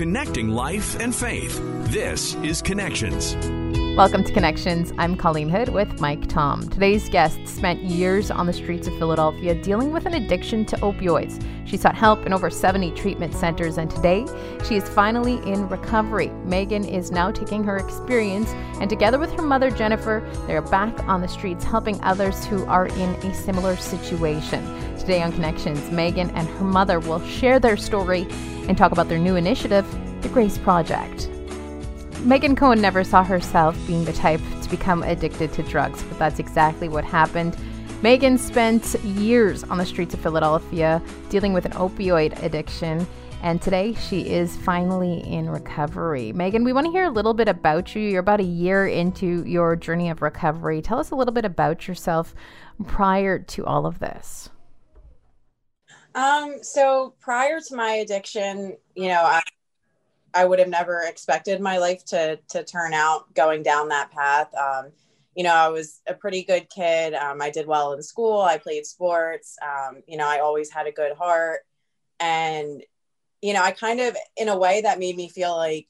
connecting life and faith. This is Connections. Welcome to Connections. I'm Colleen Hood with Mike Tom. Today's guest spent years on the streets of Philadelphia dealing with an addiction to opioids. She sought help in over 70 treatment centers, and today she is finally in recovery. Megan is now taking her experience, and together with her mother, Jennifer, they are back on the streets helping others who are in a similar situation. Today on Connections, Megan and her mother will share their story and talk about their new initiative, the Grace Project. Megan Cohen never saw herself being the type to become addicted to drugs, but that's exactly what happened. Megan spent years on the streets of Philadelphia dealing with an opioid addiction, and today she is finally in recovery. Megan, we want to hear a little bit about you. You're about a year into your journey of recovery. Tell us a little bit about yourself prior to all of this. Um, so prior to my addiction, you know, I I would have never expected my life to to turn out going down that path. Um, you know, I was a pretty good kid. Um, I did well in school. I played sports. Um, you know, I always had a good heart, and you know, I kind of, in a way, that made me feel like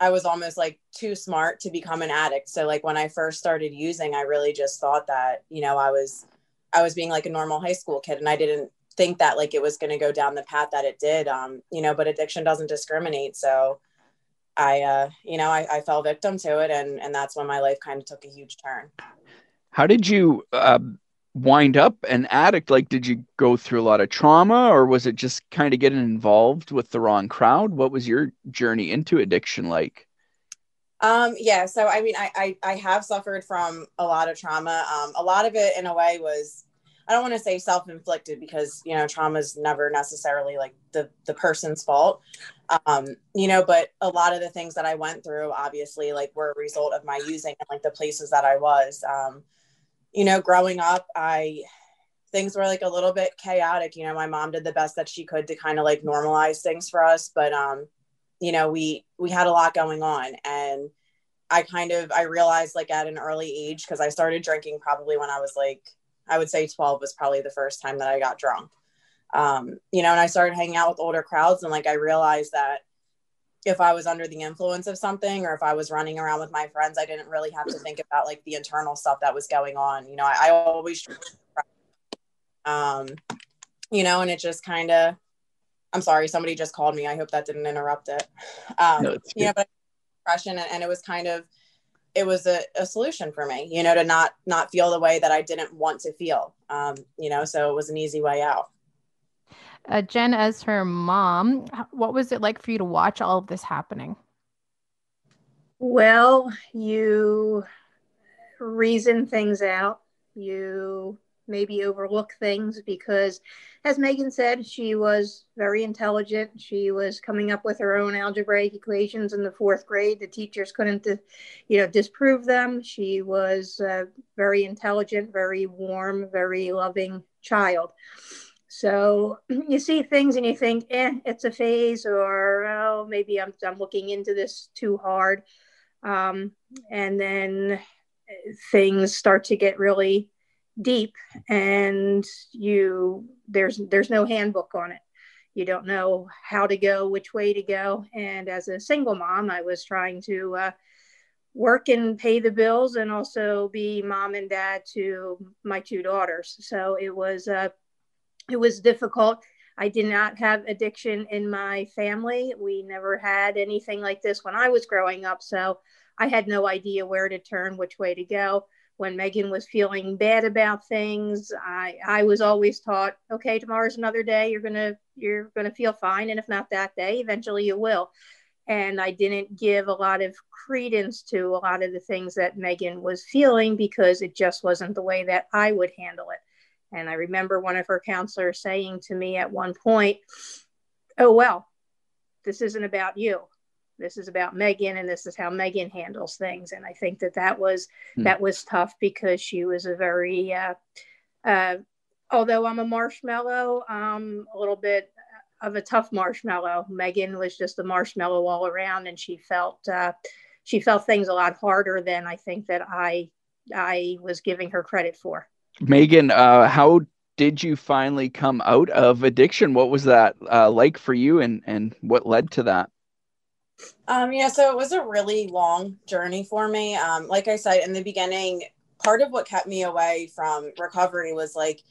I was almost like too smart to become an addict. So, like when I first started using, I really just thought that you know I was I was being like a normal high school kid, and I didn't think that like it was going to go down the path that it did um you know but addiction doesn't discriminate. So i uh you know i, I fell victim to it and and that's when my life kind of took a huge turn. How did you uh, wind up an addict? Like did you go through a lot of trauma or was it just kind of getting involved with the wrong crowd? What was your journey into addiction like? Um yeah so i mean i i, I have suffered from a lot of trauma. Um a lot of it in a way was I don't want to say self-inflicted because you know trauma is never necessarily like the the person's fault. Um, you know, but a lot of the things that I went through obviously like were a result of my using and like the places that I was. Um, you know, growing up, I things were like a little bit chaotic. You know, my mom did the best that she could to kind of like normalize things for us, but um, you know, we we had a lot going on and I kind of I realized like at an early age because I started drinking probably when I was like I would say 12 was probably the first time that I got drunk. Um, you know, and I started hanging out with older crowds and like I realized that if I was under the influence of something or if I was running around with my friends, I didn't really have to think about like the internal stuff that was going on. You know, I, I always, um, you know, and it just kind of, I'm sorry, somebody just called me. I hope that didn't interrupt it. Um, no, you know, but depression and, and it was kind of, it was a, a solution for me, you know, to not not feel the way that I didn't want to feel. Um, you know, so it was an easy way out. Uh, Jen, as her mom, what was it like for you to watch all of this happening? Well, you reason things out. You maybe overlook things because, as Megan said, she was very intelligent. She was coming up with her own algebraic equations in the fourth grade. The teachers couldn't, you know, disprove them. She was a very intelligent, very warm, very loving child. So you see things and you think, eh, it's a phase, or oh, maybe I'm, I'm looking into this too hard. Um, and then things start to get really deep and you there's there's no handbook on it. You don't know how to go which way to go. And as a single mom i was trying to uh, work and pay the bills and also be mom and dad to my two daughters. So it was uh, it was difficult. I did not have addiction in my family. We never had anything like this when i was growing up. So i had no idea where to turn which way to go when Megan was feeling bad about things, I I was always taught, okay, tomorrow's another day. You're gonna you're gonna feel fine, and if not that day, eventually you will. And I didn't give a lot of credence to a lot of the things that Megan was feeling because it just wasn't the way that I would handle it. And I remember one of her counselors saying to me at one point, "Oh well, this isn't about you this is about Megan and this is how Megan handles things. And I think that that was hmm. that was tough because she was a very uh, uh, although I'm a marshmallow, um, a little bit of a tough marshmallow. Megan was just a marshmallow all around, and she felt uh, she felt things a lot harder than I think that I I was giving her credit for. Megan, uh, how did you finally come out of addiction? What was that uh, like for you, and and what led to that? Um, yeah, so it was a really long journey for me. Um, like I said in the beginning, part of what kept me away from recovery was like,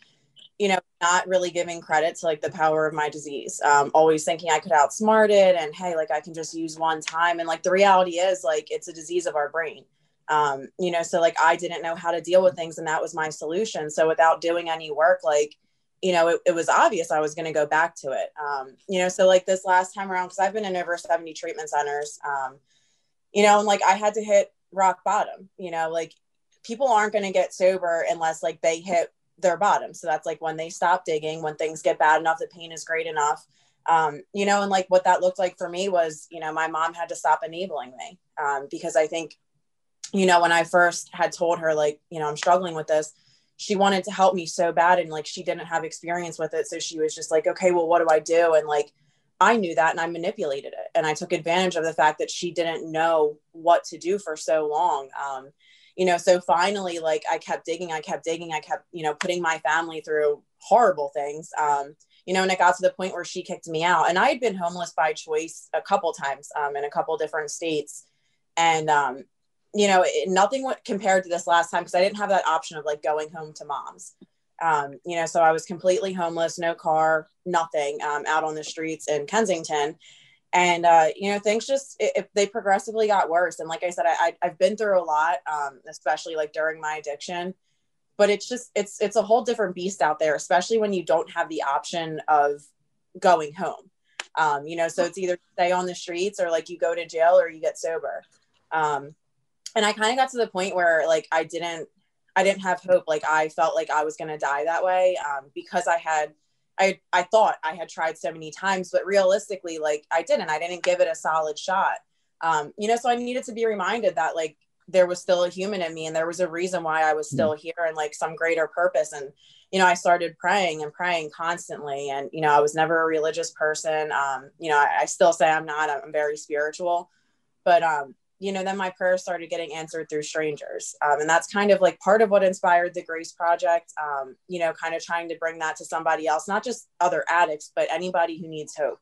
you know, not really giving credit to like the power of my disease. Um, always thinking I could outsmart it and hey, like I can just use one time. And like the reality is like it's a disease of our brain. Um, you know, so like I didn't know how to deal with things and that was my solution. So without doing any work, like you know, it, it was obvious I was going to go back to it. Um, you know, so like this last time around, because I've been in over 70 treatment centers, um, you know, and like I had to hit rock bottom, you know, like people aren't going to get sober unless like they hit their bottom. So that's like when they stop digging, when things get bad enough, the pain is great enough. Um, you know, and like what that looked like for me was, you know, my mom had to stop enabling me um, because I think, you know, when I first had told her, like, you know, I'm struggling with this, she wanted to help me so bad and like she didn't have experience with it. So she was just like okay well what do i do? And like i knew that and i manipulated it. And i took advantage of the fact that she didn't know what to do for so long. Um, you know so finally like i kept digging i kept digging i kept you know putting my family through horrible things. Um, you know and it got to the point where she kicked me out. And i had been homeless by choice a couple times um, in a couple different states. And um, you know, it, nothing compared to this last time because I didn't have that option of like going home to mom's. Um, you know, so I was completely homeless, no car, nothing, um, out on the streets in Kensington. And, uh, you know, things just, it, it, they progressively got worse. And like I said, I, I, have been through a lot, um, especially like during my addiction, but it's just, it's, it's a whole different beast out there, especially when you don't have the option of going home. Um, you know, so it's either stay on the streets or like you go to jail or you get sober. Um, and I kind of got to the point where like I didn't I didn't have hope. Like I felt like I was gonna die that way um, because I had I I thought I had tried so many times, but realistically, like I didn't. I didn't give it a solid shot. Um, you know, so I needed to be reminded that like there was still a human in me and there was a reason why I was still mm. here and like some greater purpose. And, you know, I started praying and praying constantly. And, you know, I was never a religious person. Um, you know, I, I still say I'm not, I'm very spiritual, but, um, you know, then my prayers started getting answered through strangers. Um, and that's kind of like part of what inspired the Grace Project, um, you know, kind of trying to bring that to somebody else, not just other addicts, but anybody who needs hope,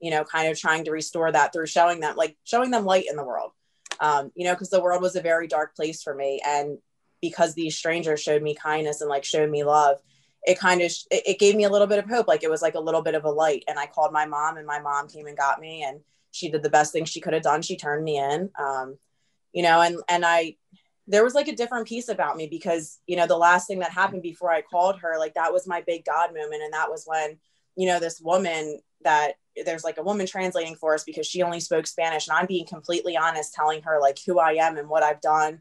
you know, kind of trying to restore that through showing them, like showing them light in the world, um, you know, because the world was a very dark place for me. And because these strangers showed me kindness and like showed me love, it kind of it, it gave me a little bit of hope like it was like a little bit of a light and i called my mom and my mom came and got me and she did the best thing she could have done. She turned me in. Um, you know, and and I there was like a different piece about me because, you know, the last thing that happened before I called her, like that was my big God moment. And that was when, you know, this woman that there's like a woman translating for us because she only spoke Spanish. And I'm being completely honest, telling her like who I am and what I've done.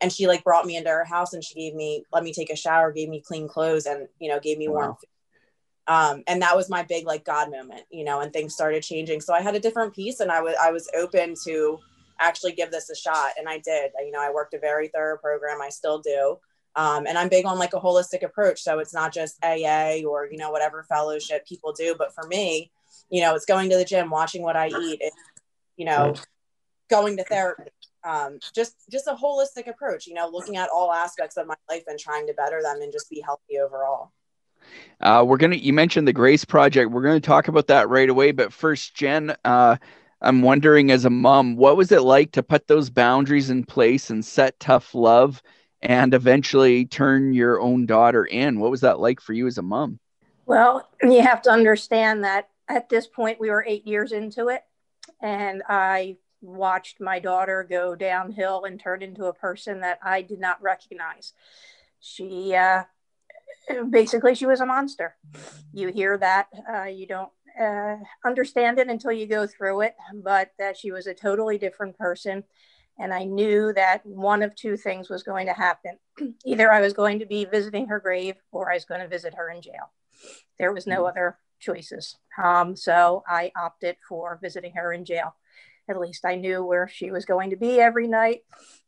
And she like brought me into her house and she gave me, let me take a shower, gave me clean clothes and, you know, gave me warm food. Um, and that was my big like god moment you know and things started changing. So i had a different piece and i was i was open to actually give this a shot and i did. You know i worked a very thorough program. I still do. Um, and i'm big on like a holistic approach. So it's not just aa or you know whatever fellowship people do. But for me you know it's going to the gym watching what i eat it's, you know going to therapy um, just just a holistic approach you know looking at all aspects of my life and trying to better them and just be healthy overall uh, we're gonna. You mentioned the Grace Project. We're gonna talk about that right away. But first, Jen, uh, I'm wondering, as a mom, what was it like to put those boundaries in place and set tough love, and eventually turn your own daughter in? What was that like for you as a mom? Well, you have to understand that at this point we were eight years into it, and I watched my daughter go downhill and turn into a person that I did not recognize. She uh, basically she was a monster. You hear that uh, you don't uh, understand it until you go through it but that she was a totally different person and i knew that one of two things was going to happen. Either i was going to be visiting her grave or i was going to visit her in jail. There was no mm-hmm. other choices. Um, so i opted for visiting her in jail at least I knew where she was going to be every night.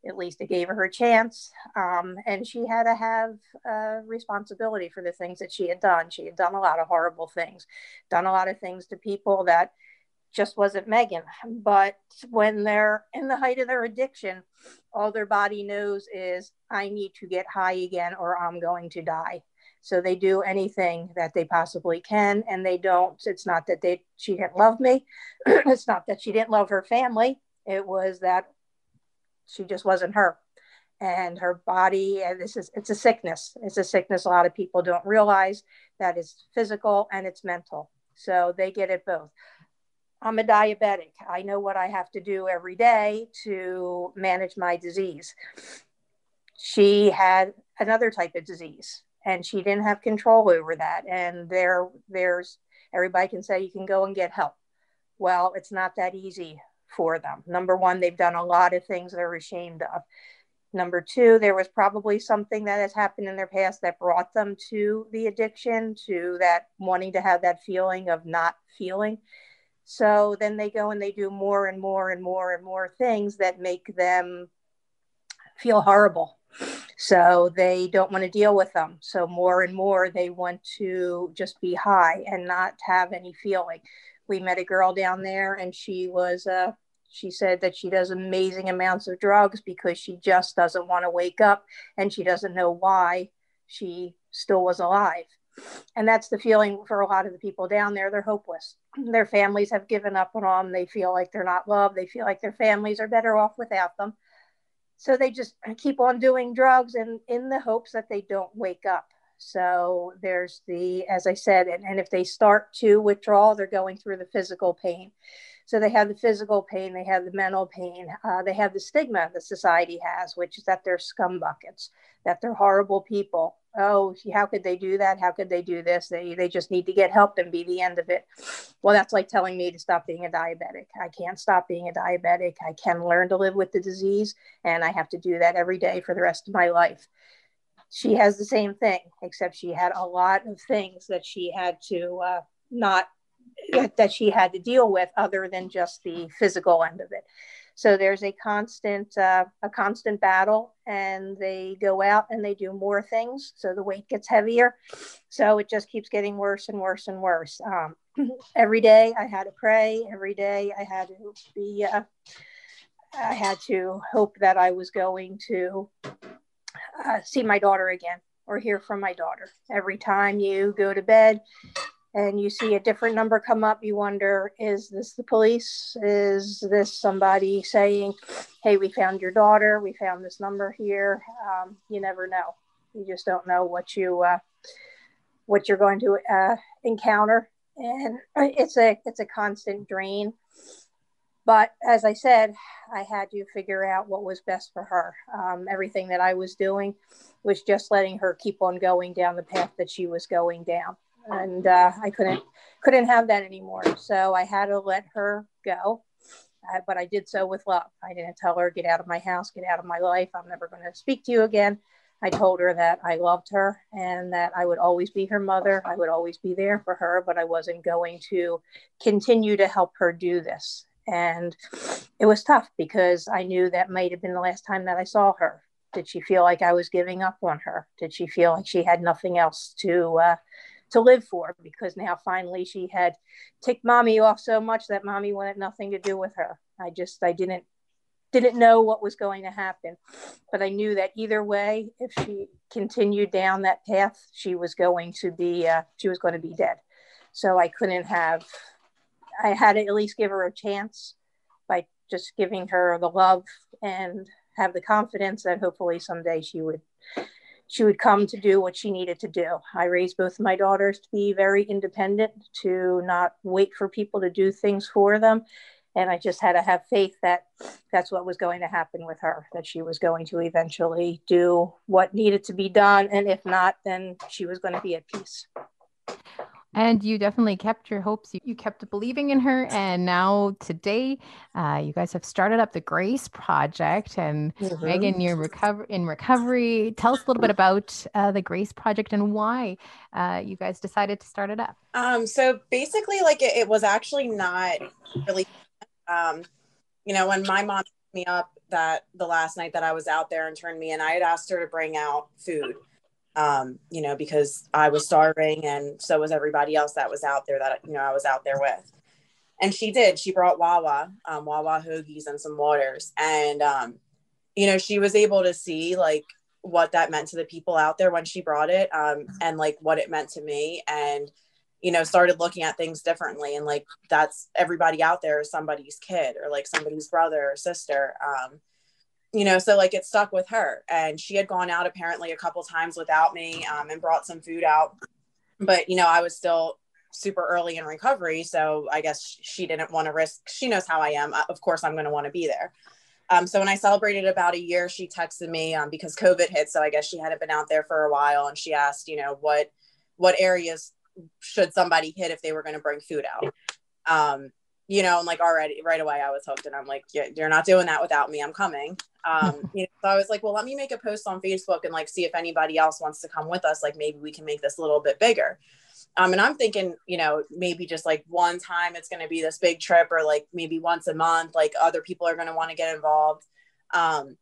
At least it gave her a chance. Um, and she had to have a responsibility for the things that she had done. She had done a lot of horrible things, done a lot of things to people that just wasn't Megan. But when they're in the height of their addiction, all their body knows is, I need to get high again or I'm going to die. So they do anything that they possibly can, and they don't. It's not that they she didn't love me. it's not that she didn't love her family. It was that she just wasn't her, and her body. And this is it's a sickness. It's a sickness. A lot of people don't realize that it's physical and it's mental. So they get it both. I'm a diabetic. I know what I have to do every day to manage my disease. She had another type of disease and she didn't have control over that. And there, there's everybody can say you can go and get help. Well, it's not that easy for them. Number one, they've done a lot of things they're ashamed of. Number two, there was probably something that has happened in their past that brought them to the addiction, to that wanting to have that feeling of not feeling. So then they go and they do more and more and more and more things that make them feel horrible. So they don't want to deal with them. So more and more they want to just be high and not have any feeling. We met a girl down there and she was uh, she said that she does amazing amounts of drugs because she just doesn't want to wake up and she doesn't know why she still was alive. And that's the feeling for a lot of the people down there. They're hopeless. Their families have given up on them. They feel like they're not loved. They feel like their families are better off without them. So they just keep on doing drugs and in the hopes that they don't wake up. So there's the, as I said, and, and if they start to withdraw, they're going through the physical pain. So they have the physical pain, they have the mental pain, uh, they have the stigma that society has, which is that they're scum buckets, that they're horrible people. Oh, how could they do that? How could they do this? They they just need to get help and be the end of it. Well, that's like telling me to stop being a diabetic. I can't stop being a diabetic. I can learn to live with the disease, and I have to do that every day for the rest of my life she has the same thing, except she had a lot of things that she had to uh, not that she had to deal with other than just the physical end of it. So there's a constant uh, a constant battle and they go out and they do more things. So the weight gets heavier. So it just keeps getting worse and worse and worse. Um, every day i had to pray. Every day i had to be uh, i had to hope that i was going to uh, see my daughter again or hear from my daughter. Every time you go to bed and you see a different number come up, you wonder, is this the police? Is this somebody saying, hey, we found your daughter, we found this number here? Um, you never know. You just don't know what you uh, what you're going to uh, encounter, and it's a it's a constant drain. But as I said, I had to figure out what was best for her. Um, everything that I was doing was just letting her keep on going down the path that she was going down and uh, I couldn't couldn't have that anymore. So I had to let her go, uh, but I did so with love. I didn't tell her get out of my house, get out of my life. I'm never going to speak to you again. I told her that I loved her and that I would always be her mother. I would always be there for her, but I wasn't going to continue to help her do this. And it was tough because I knew that might have been the last time that I saw her. Did she feel like I was giving up on her? Did she feel like she had nothing else to uh, to live for because now finally she had ticked mommy off so much that mommy wanted nothing to do with her. I just I didn't didn't know what was going to happen, but I knew that either way, if she continued down that path, she was going to be uh, she was going to be dead. So I couldn't have. I had to at least give her a chance by just giving her the love and have the confidence that hopefully someday she would she would come to do what she needed to do. I raised both my daughters to be very independent, to not wait for people to do things for them. And I just had to have faith that that's what was going to happen with her, that she was going to eventually do what needed to be done. And if not, then she was going to be at peace. And you definitely kept your hopes. You, you kept believing in her. And now today, uh, you guys have started up the Grace Project. And mm-hmm. Megan, you're recover- in recovery. Tell us a little bit about uh, the Grace Project and why uh, you guys decided to start it up. Um, so basically, like it, it was actually not really, um, you know, when my mom picked me up that the last night that I was out there and turned me in, I had asked her to bring out food um, you know, because I was starving and so was everybody else that was out there that, you know, I was out there with. And she did. She brought Wawa, um, Wawa hoagies and some waters. And, um, you know, she was able to see like what that meant to the people out there when she brought it um, and like what it meant to me and you know started looking at things differently and like that's everybody out there is somebody's kid or like somebody's brother or sister um, you know so like it stuck with her and she had gone out apparently a couple times without me um, and brought some food out but you know i was still super early in recovery so i guess she didn't want to risk she knows how i am uh, of course i'm going to want to be there um, so when I celebrated about a year, she texted me um, because COVID hit. So I guess she hadn't been out there for a while, and she asked, you know, what what areas should somebody hit if they were going to bring food out. Um, you know, and like already right away I was hooked, and I'm like, you're not doing that without me. I'm coming. Um, you know, so I was like, well, let me make a post on Facebook and like see if anybody else wants to come with us. Like maybe we can make this a little bit bigger. Um, and I'm thinking, you know, maybe just like one time it's going to be this big trip, or like maybe once a month, like other people are going to want to get involved. Um,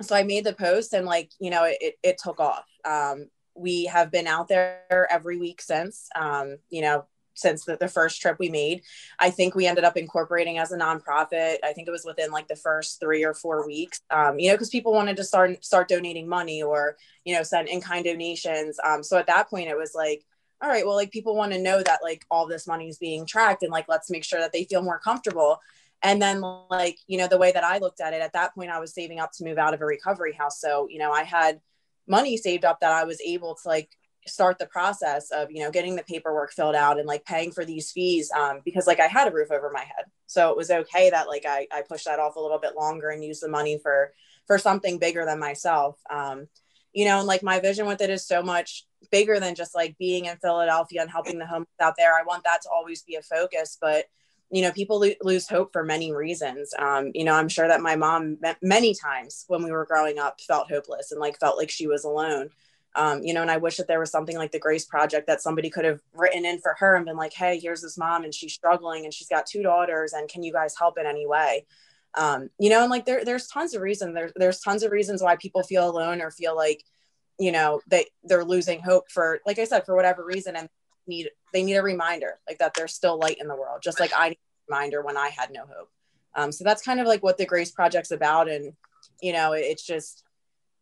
so I made the post, and like you know, it it took off. Um, we have been out there every week since. Um, you know, since the, the first trip we made. I think we ended up incorporating as a nonprofit. I think it was within like the first three or four weeks. Um, you know, because people wanted to start start donating money or you know send in kind donations. Um, so at that point, it was like, all right, well, like people want to know that like all this money is being tracked and like let's make sure that they feel more comfortable. And then like, you know, the way that I looked at it at that point, I was saving up to move out of a recovery house. So, you know, I had money saved up that I was able to like start the process of, you know, getting the paperwork filled out and like paying for these fees um, because like I had a roof over my head. So it was okay that like I, I pushed that off a little bit longer and used the money for, for something bigger than myself. Um, you know, and like my vision with it is so much bigger than just like being in Philadelphia and helping the homeless out there. I want that to always be a focus, but you know, people lo- lose hope for many reasons. Um, you know, I'm sure that my mom many times when we were growing up felt hopeless and like felt like she was alone. Um, you know, and I wish that there was something like the Grace Project that somebody could have written in for her and been like, "Hey, here's this mom, and she's struggling, and she's got two daughters, and can you guys help in any way?" Um, you know, and like there, there's tons of reasons. There's there's tons of reasons why people feel alone or feel like you know they they're losing hope for like i said for whatever reason and need they need a reminder like that there's still light in the world just like i need a reminder when i had no hope um, so that's kind of like what the grace project's about and you know it's just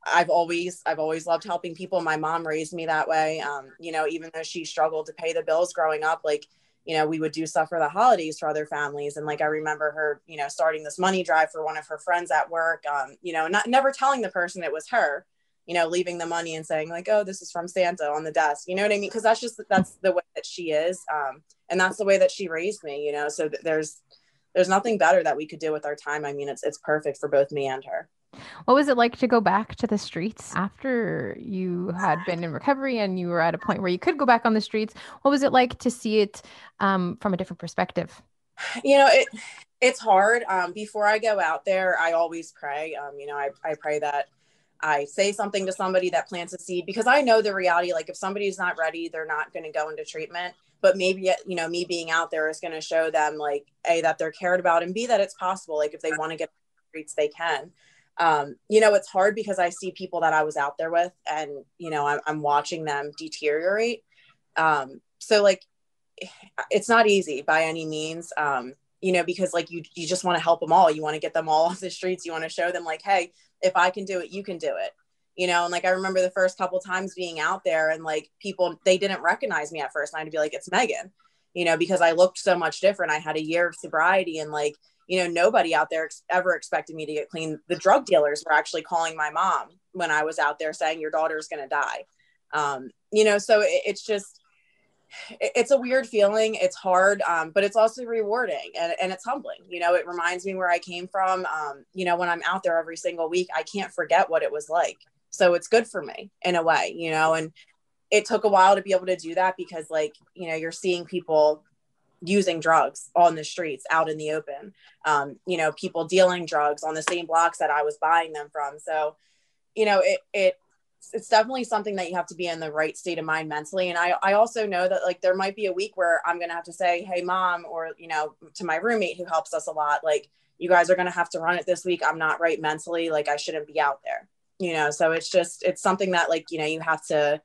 i've always i've always loved helping people my mom raised me that way um, you know even though she struggled to pay the bills growing up like you know we would do stuff for the holidays for other families and like i remember her you know starting this money drive for one of her friends at work um, you know not never telling the person it was her you know, leaving the money and saying like, "Oh, this is from Santa" on the desk. You know what I mean? Because that's just that's the way that she is, um, and that's the way that she raised me. You know, so th- there's there's nothing better that we could do with our time. I mean, it's it's perfect for both me and her. What was it like to go back to the streets after you had been in recovery and you were at a point where you could go back on the streets? What was it like to see it um, from a different perspective? You know, it it's hard. Um, before I go out there, I always pray. Um, you know, I, I pray that I say something to somebody that plants a seed because I know the reality. Like if somebody's not ready, they're not going to go into treatment. But maybe you know me being out there is going to show them like a that they're cared about and b that it's possible. Like if they want to get the streets, they can. Um, you know, it's hard because I see people that I was out there with, and you know, I'm, I'm watching them deteriorate. Um, so like, it's not easy by any means. Um, you know, because like you you just want to help them all. You want to get them all off the streets. You want to show them like, hey, if I can do it, you can do it. You know, and like I remember the first couple times being out there and like people they didn't recognize me at first. And I had to be like, it's Megan, you know, because I looked so much different. I had a year of sobriety and like, you know, nobody out there ex- ever expected me to get clean. The drug dealers were actually calling my mom when I was out there saying your daughter's going to die. Um, you know, so it, it's just it's a weird feeling. It's hard, um, but it's also rewarding and, and it's humbling. You know, it reminds me where I came from. Um, you know, when I'm out there every single week, I can't forget what it was like. So it's good for me in a way, you know, and it took a while to be able to do that because, like, you know, you're seeing people using drugs on the streets out in the open, um, you know, people dealing drugs on the same blocks that I was buying them from. So, you know, it, it, it's definitely something that you have to be in the right state of mind mentally. And i i also know that like there might be a week where i'm going to have to say hey mom or you know to my roommate who helps us a lot like you guys are going to have to run it this week. I'm not right mentally. Like i shouldn't be out there. You know so it's just it's something that like you know you have to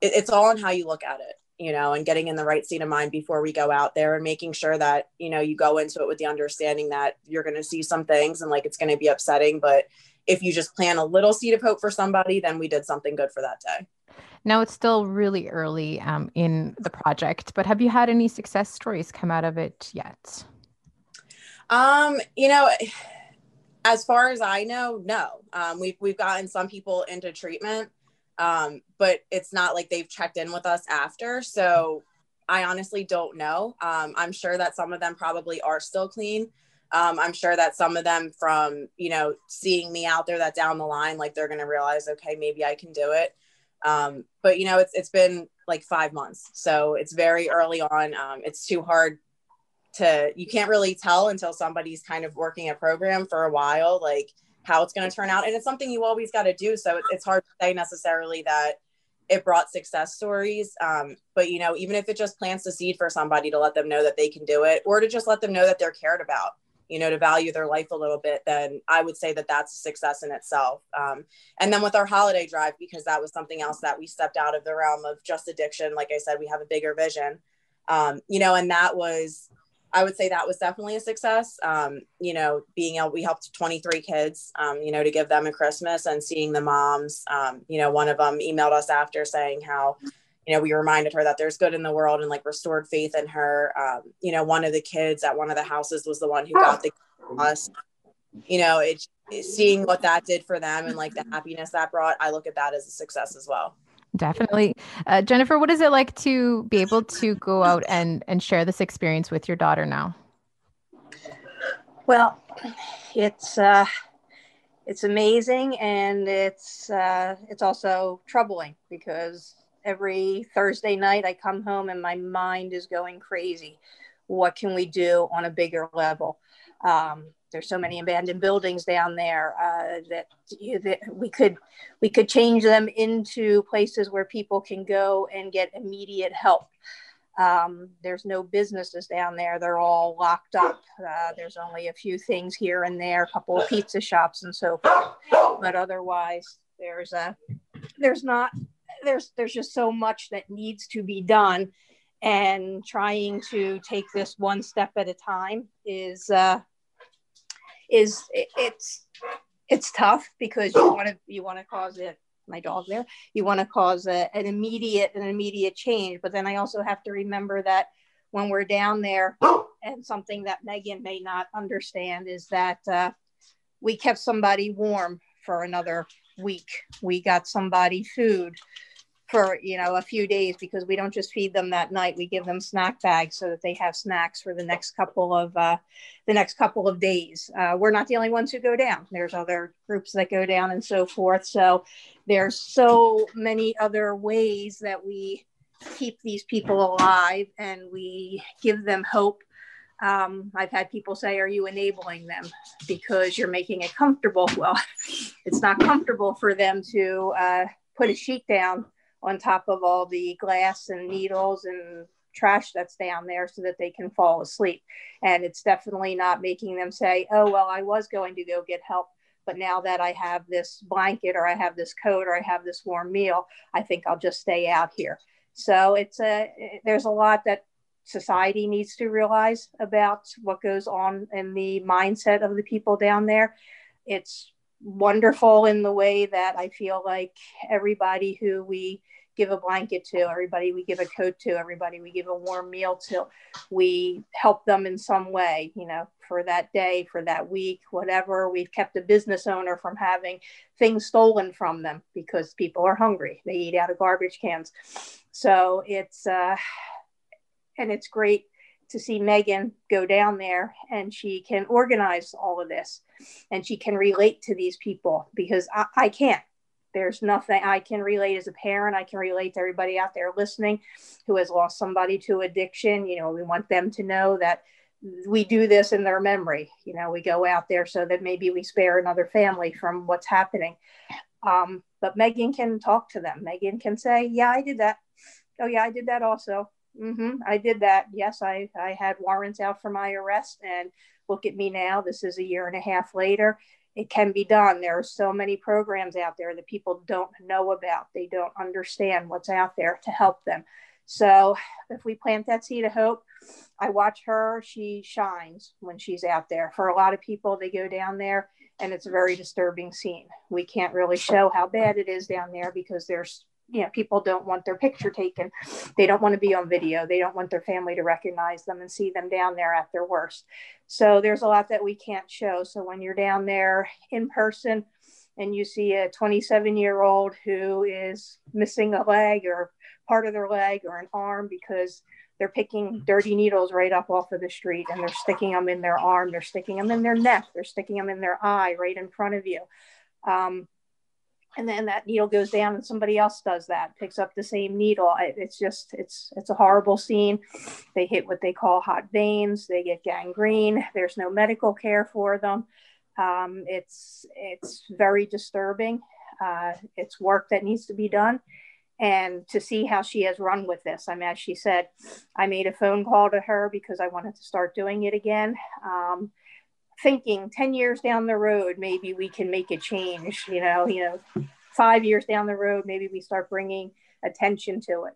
it, it's all on how you look at it you know and getting in the right state of mind before we go out there and making sure that you know you go into it with the understanding that you're going to see some things and like it's going to be upsetting but if you just plant a little seed of hope for somebody, then we did something good for that day. Now it's still really early um, in the project, but have you had any success stories come out of it yet? Um, you know, as far as I know, no. Um, we've we've gotten some people into treatment, um, but it's not like they've checked in with us after. So I honestly don't know. Um, I'm sure that some of them probably are still clean. Um, I'm sure that some of them from you know seeing me out there that down the line, like they're gonna realize, okay, maybe I can do it. Um, but you know, it's it's been like five months, so it's very early on. Um, it's too hard to you can't really tell until somebody's kind of working a program for a while, like how it's going to turn out, and it's something you always got to do. So it's hard to say necessarily that it brought success stories. Um, but you know, even if it just plants the seed for somebody to let them know that they can do it, or to just let them know that they're cared about you know, to value their life a little bit, then I would say that that's a success in itself. Um, and then with our holiday drive, because that was something else that we stepped out of the realm of just addiction. Like I said, we have a bigger vision, um, you know, and that was, I would say that was definitely a success. Um, you know, being able, we helped 23 kids, um, you know, to give them a Christmas and seeing the moms, um, you know, one of them emailed us after saying how, you know, we reminded her that there's good in the world and like restored faith in her. Um, you know, one of the kids at one of the houses was the one who got the us. You know, it, seeing what that did for them and like the happiness that brought, I look at that as a success as well. Definitely, uh, Jennifer. What is it like to be able to go out and and share this experience with your daughter now? Well, it's uh, it's amazing and it's uh, it's also troubling because every Thursday night I come home and my mind is going crazy. What can we do on a bigger level? Um, there's so many abandoned buildings down there uh, that, you, that we could we could change them into places where people can go and get immediate help. Um, there's no businesses down there; they're all locked up. Uh, there's only a few things here and there, a couple of pizza shops and so forth, but otherwise, there's a there's not there's there's just so much that needs to be done and trying to take this one step at a time is uh, is it, it's it's tough because you want to you want to cause it my dog there you want to cause a, an immediate an immediate change. But then i also have to remember that when we're down there and something that megan may not understand is that uh, we kept somebody warm for another week. We got somebody food for you know a few days because we don't just feed them that night. We give them snack bags so that they have snacks for the next couple of uh, the next couple of days. Uh, we're not the only ones who go down. There's other groups that go down and so forth. So there's so many other ways that we keep these people alive and we give them hope. Um, I've had people say, Are you enabling them? Because you're making it comfortable? Well, it's not comfortable for them to uh, put a sheet down on top of all the glass and needles and trash that's down there so that they can fall asleep. And it's definitely not making them say, oh, well, I was going to go get help. But now that I have this blanket or I have this coat or I have this warm meal, I think I'll just stay out here. So it's a, there's a lot that society needs to realize about what goes on in the mindset of the people down there. It's wonderful in the way that I feel like everybody who we give a blanket to, everybody we give a coat to, everybody we give a warm meal to, we help them in some way, you know, for that day, for that week, whatever. We've kept a business owner from having things stolen from them because people are hungry. They eat out of garbage cans. So it's, uh, and it's great to see Megan go down there and she can organize all of this and she can relate to these people because I, I, can't. There's nothing I can relate as a parent. I can relate to everybody out there listening who has lost somebody to addiction. You know, we want them to know that we do this in their memory. You know, we go out there so that maybe we spare another family from what's happening. Um, but Megan can talk to them. Megan can say, Yeah, I did that. Oh, yeah, I did that also Mm-hmm. I did that. Yes, I, I had warrants out for my arrest. And look at me now. This is a year and a half later. It can be done. There are so many programs out there that people don't know about. They don't understand what's out there to help them. So if we plant that seed of hope, I watch her, she shines when she's out there. For a lot of people, they go down there and it's a very disturbing scene. We can't really show how bad it is down there because there's you know people don't want their picture taken. They don't want to be on video. They don't want their family to recognize them and see them down there at their worst. So there's a lot that we can't show. So when you're down there in person and you see a 27 year old who is missing a leg or part of their leg or an arm because they're picking dirty needles right up off of the street and they're sticking them in their arm they're sticking them in their neck they're sticking them in their eye right in front of you. Um, and then that needle goes down and somebody else does that picks up the same needle. It's just it's it's a horrible scene. They hit what they call hot veins. They get gangrene. There's no medical care for them. Um, it's it's very disturbing. Uh, it's work that needs to be done. And to see how she has run with this. I mean, as she said, I made a phone call to her because I wanted to start doing it again. Um, thinking 10 years down the road, maybe we can make a change, you know, you know, five years down the road, maybe we start bringing attention to it.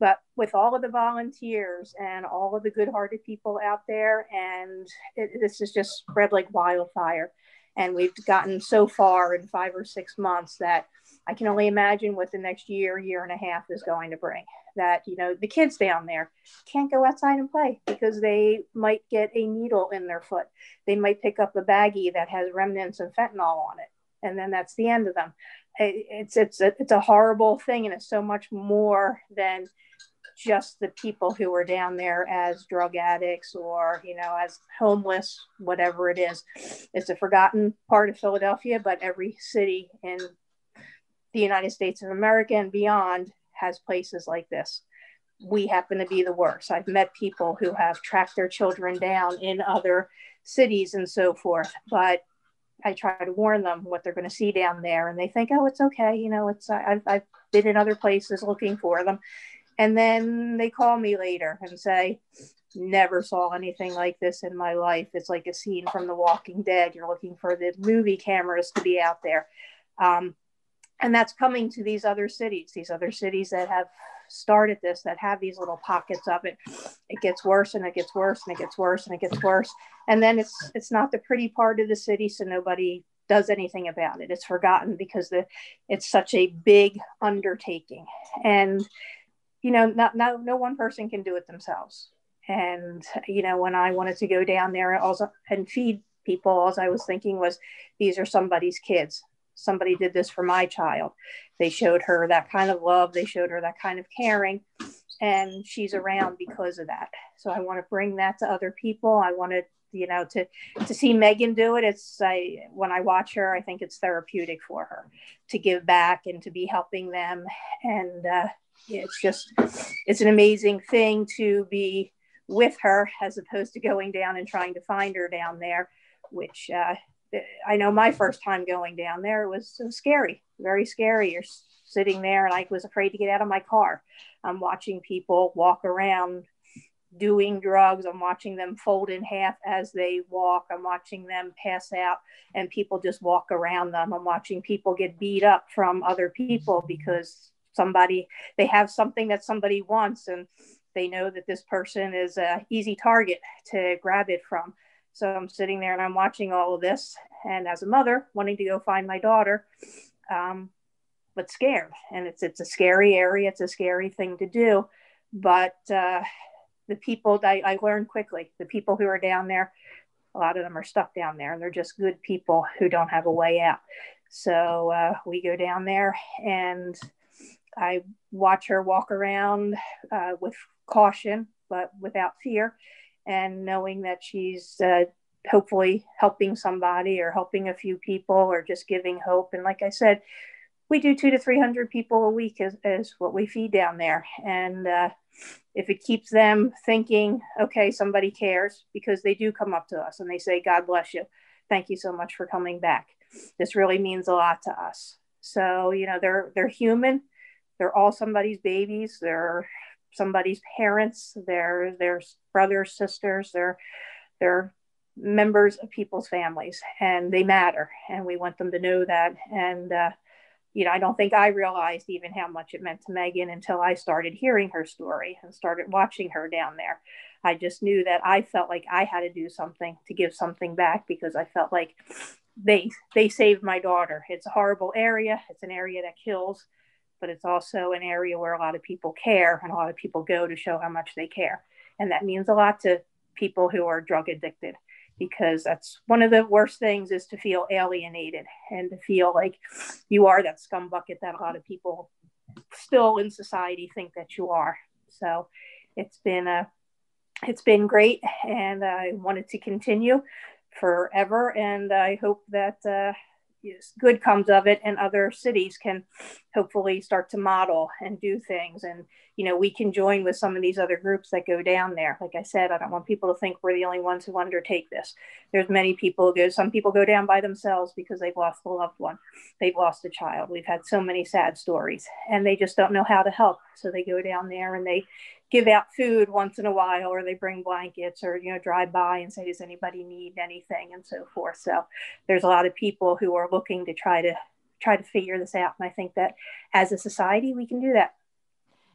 But with all of the volunteers and all of the good hearted people out there, and it, this is just spread like wildfire. And we've gotten so far in five or six months that I can only imagine what the next year, year and a half is going to bring. That, you know, the kids down there can't go outside and play because they might get a needle in their foot. They might pick up a baggie that has remnants of fentanyl on it. And then that's the end of them. It's, it's, a, it's a horrible thing. And it's so much more than just the people who are down there as drug addicts or you know as homeless whatever it is it's a forgotten part of philadelphia but every city in the United States of America and beyond has places like this. We happen to be the worst. I've met people who have tracked their children down in other cities and so forth, but I try to warn them what they're going to see down there, and they think, "Oh, it's okay." You know, it's I've, I've been in other places looking for them, and then they call me later and say, "Never saw anything like this in my life. It's like a scene from The Walking Dead. You're looking for the movie cameras to be out there." Um, and that's coming to these other cities these other cities that have started this that have these little pockets of it. It gets worse and it gets worse and it gets worse and it gets worse. And then it's it's not the pretty part of the city so nobody does anything about it. It's forgotten because the it's such a big undertaking. And you know not, not no one person can do it themselves. And you know when i wanted to go down there also and feed people all i was thinking was these are somebody's kids somebody did this for my child. They showed her that kind of love, they showed her that kind of caring, and she's around because of that. So I want to bring that to other people. I wanted, you know, to to see Megan do it. It's I when I watch her, I think it's therapeutic for her to give back and to be helping them, and uh, it's just it's an amazing thing to be with her as opposed to going down and trying to find her down there, which uh, I know my first time going down there it was, scary, very scary. You're sitting there, and I was afraid to get out of my car. I'm watching people walk around doing drugs. I'm watching them fold in half as they walk. I'm watching them pass out, and people just walk around them. I'm watching people get beat up from other people because somebody they have something that somebody wants, and they know that this person is a easy target to grab it from. So I'm sitting there and I'm watching all of this, and as a mother, wanting to go find my daughter, um, but scared. And it's it's a scary area. It's a scary thing to do, but uh, the people I, I learned quickly. The people who are down there, a lot of them are stuck down there, and they're just good people who don't have a way out. So uh, we go down there, and I watch her walk around uh, with caution, but without fear and knowing that she's uh, hopefully helping somebody or helping a few people or just giving hope. And like I said, we do two to 300 people a week is, is what we feed down there. And uh, if it keeps them thinking, okay, somebody cares, because they do come up to us and they say, God bless you. Thank you so much for coming back. This really means a lot to us. So, you know, they're, they're human. They're all somebody's babies. They're somebody's parents, their their brothers, sisters, their their members of people's families, and they matter, and we want them to know that. And uh, you know, I don't think I realized even how much it meant to Megan until I started hearing her story and started watching her down there. I just knew that I felt like I had to do something to give something back because I felt like they they saved my daughter. It's a horrible area. It's an area that kills, but it's also an area where a lot of people care and a lot of people go to show how much they care. And that means a lot to people who are drug addicted because that's one of the worst things is to feel alienated and to feel like you are that scum bucket that a lot of people still in society think that you are. So it's been a it's been great and I wanted to continue forever and I hope that uh, good comes of it and other cities can hopefully start to model and do things. And you know we can join with some of these other groups that go down there. Like i said i don't want people to think we're the only ones who undertake this. There's many people go some people go down by themselves because they've lost a loved one. They've lost a child. We've had so many sad stories and they just don't know how to help. So they go down there and they give out food once in a while or they bring blankets or you know drive by and say does anybody need anything and so forth so there's a lot of people who are looking to try to try to figure this out and i think that as a society we can do that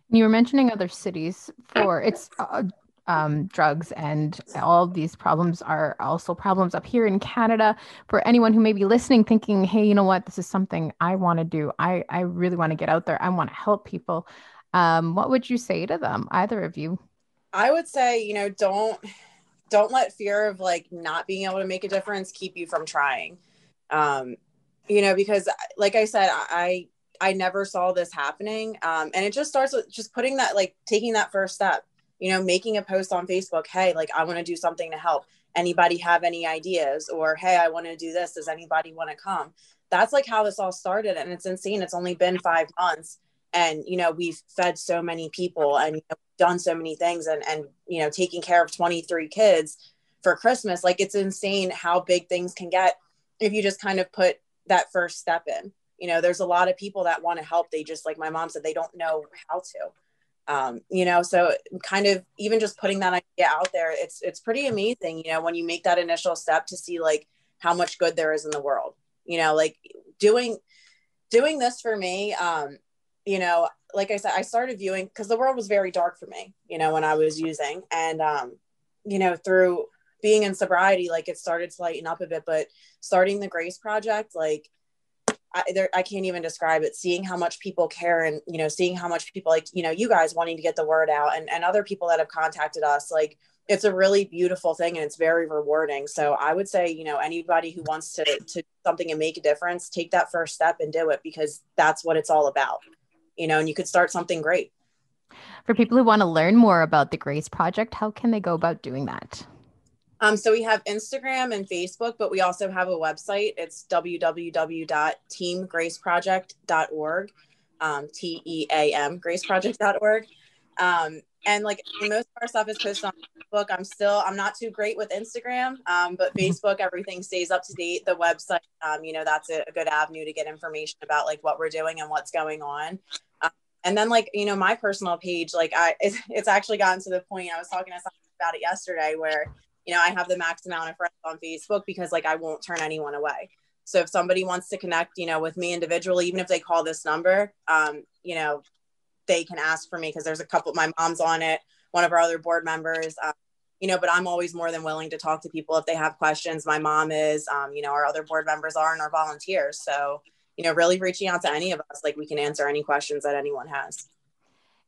you were mentioning other cities for it's uh, um, drugs and all these problems are also problems up here in Canada. For anyone who may be listening, thinking, "Hey, you know what? This is something I want to do. I I really want to get out there. I want to help people." Um, what would you say to them, either of you? I would say, you know, don't don't let fear of like not being able to make a difference keep you from trying. Um, you know, because like I said, I I never saw this happening. Um, and it just starts with just putting that like taking that first step, you know, making a post on Facebook, hey, like I want to do something to help. Anybody have any ideas? Or hey, I want to do this. Does anybody want to come? That's like how this all started. And it's insane. It's only been five months and you know we've fed so many people and you know, done so many things and and you know taking care of 23 kids for christmas like it's insane how big things can get if you just kind of put that first step in. You know there's a lot of people that want to help they just like my mom said they don't know how to. Um, you know so kind of even just putting that idea out there it's it's pretty amazing you know when you make that initial step to see like how much good there is in the world. You know like doing doing this for me um you know, like I said, I started viewing because the world was very dark for me, you know, when I was using. And, um, you know, through being in sobriety, like it started to lighten up a bit. But starting the Grace Project, like, I, there, I can't even describe it. Seeing how much people care and, you know, seeing how much people like, you know, you guys wanting to get the word out and, and other people that have contacted us, like, it's a really beautiful thing and it's very rewarding. So I would say, you know, anybody who wants to, to something and make a difference, take that first step and do it because that's what it's all about you know, and you could start something great. For people who want to learn more about the Grace Project, how can they go about doing that? Um, so we have Instagram and Facebook, but we also have a website. It's www.teamgraceproject.org, um, T E A M, graceproject.org. Um, and like most of our stuff is posted on Facebook. I'm still, I'm not too great with Instagram, um, but mm-hmm. Facebook, everything stays up to date. The website, um, you know, that's a, a, good avenue to get information about like what we're doing and what's going on and then like you know my personal page like i it's, it's actually gotten to the point i was talking to someone about it yesterday where you know i have the max amount of friends on facebook because like i won't turn anyone away so if somebody wants to connect you know with me individually even if they call this number um you know they can ask for me because there's a couple of my mom's on it one of our other board members um, you know but i'm always more than willing to talk to people if they have questions my mom is um, you know our other board members are and our volunteers so you know, really reaching out to any of us, like we can answer any questions that anyone has.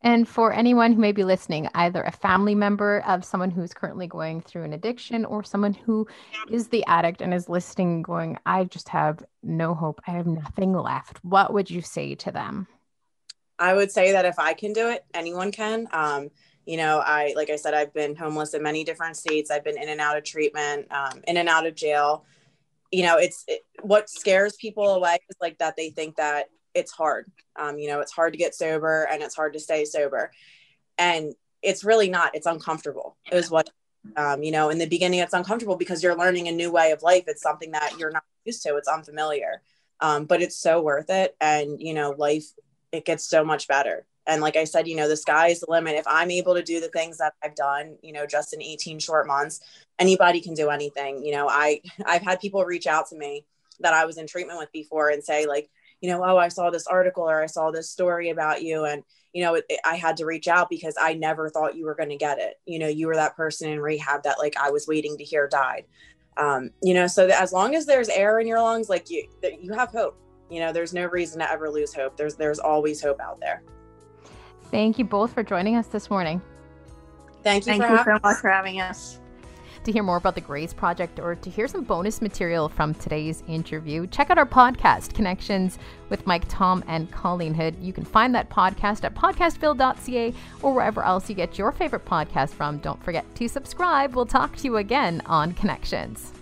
And for anyone who may be listening, either a family member of someone who's currently going through an addiction or someone who is the addict and is listening, going, I just have no hope. I have nothing left. What would you say to them? I would say that if I can do it, anyone can. Um, you know, I, like I said, I've been homeless in many different states. I've been in and out of treatment, um, in and out of jail. You know it's it, what scares people away is like that they think that it's hard. Um, you know it's hard to get sober and it's hard to stay sober. And it's really not it's uncomfortable is what um, you know in the beginning it's uncomfortable because you're learning a new way of life. It's something that you're not used to. It's unfamiliar. Um, but it's so worth it. And you know life it gets so much better and like i said you know the sky is the limit if i'm able to do the things that i've done you know just in 18 short months anybody can do anything you know i i've had people reach out to me that i was in treatment with before and say like you know, oh, I saw this article or I saw this story about you. And, you know, it, it, I had to reach out because I never thought you were going to get it. You know, you were that person in rehab that like I was waiting to hear died. Um, you know, so as long as there's air in your lungs, like you, you have hope. You know, there's no reason to ever lose hope. There's, there's always hope out there. Thank you both for joining us this morning. Thank you, Thank for you having so much for having us. To hear more about the Grace Project or to hear some bonus material from today's interview, check out our podcast, Connections with Mike Tom and Colleen Hood. You can find that podcast at podcastville.ca or wherever else you get your favorite podcast from. Don't forget to subscribe. We'll talk to you again on Connections.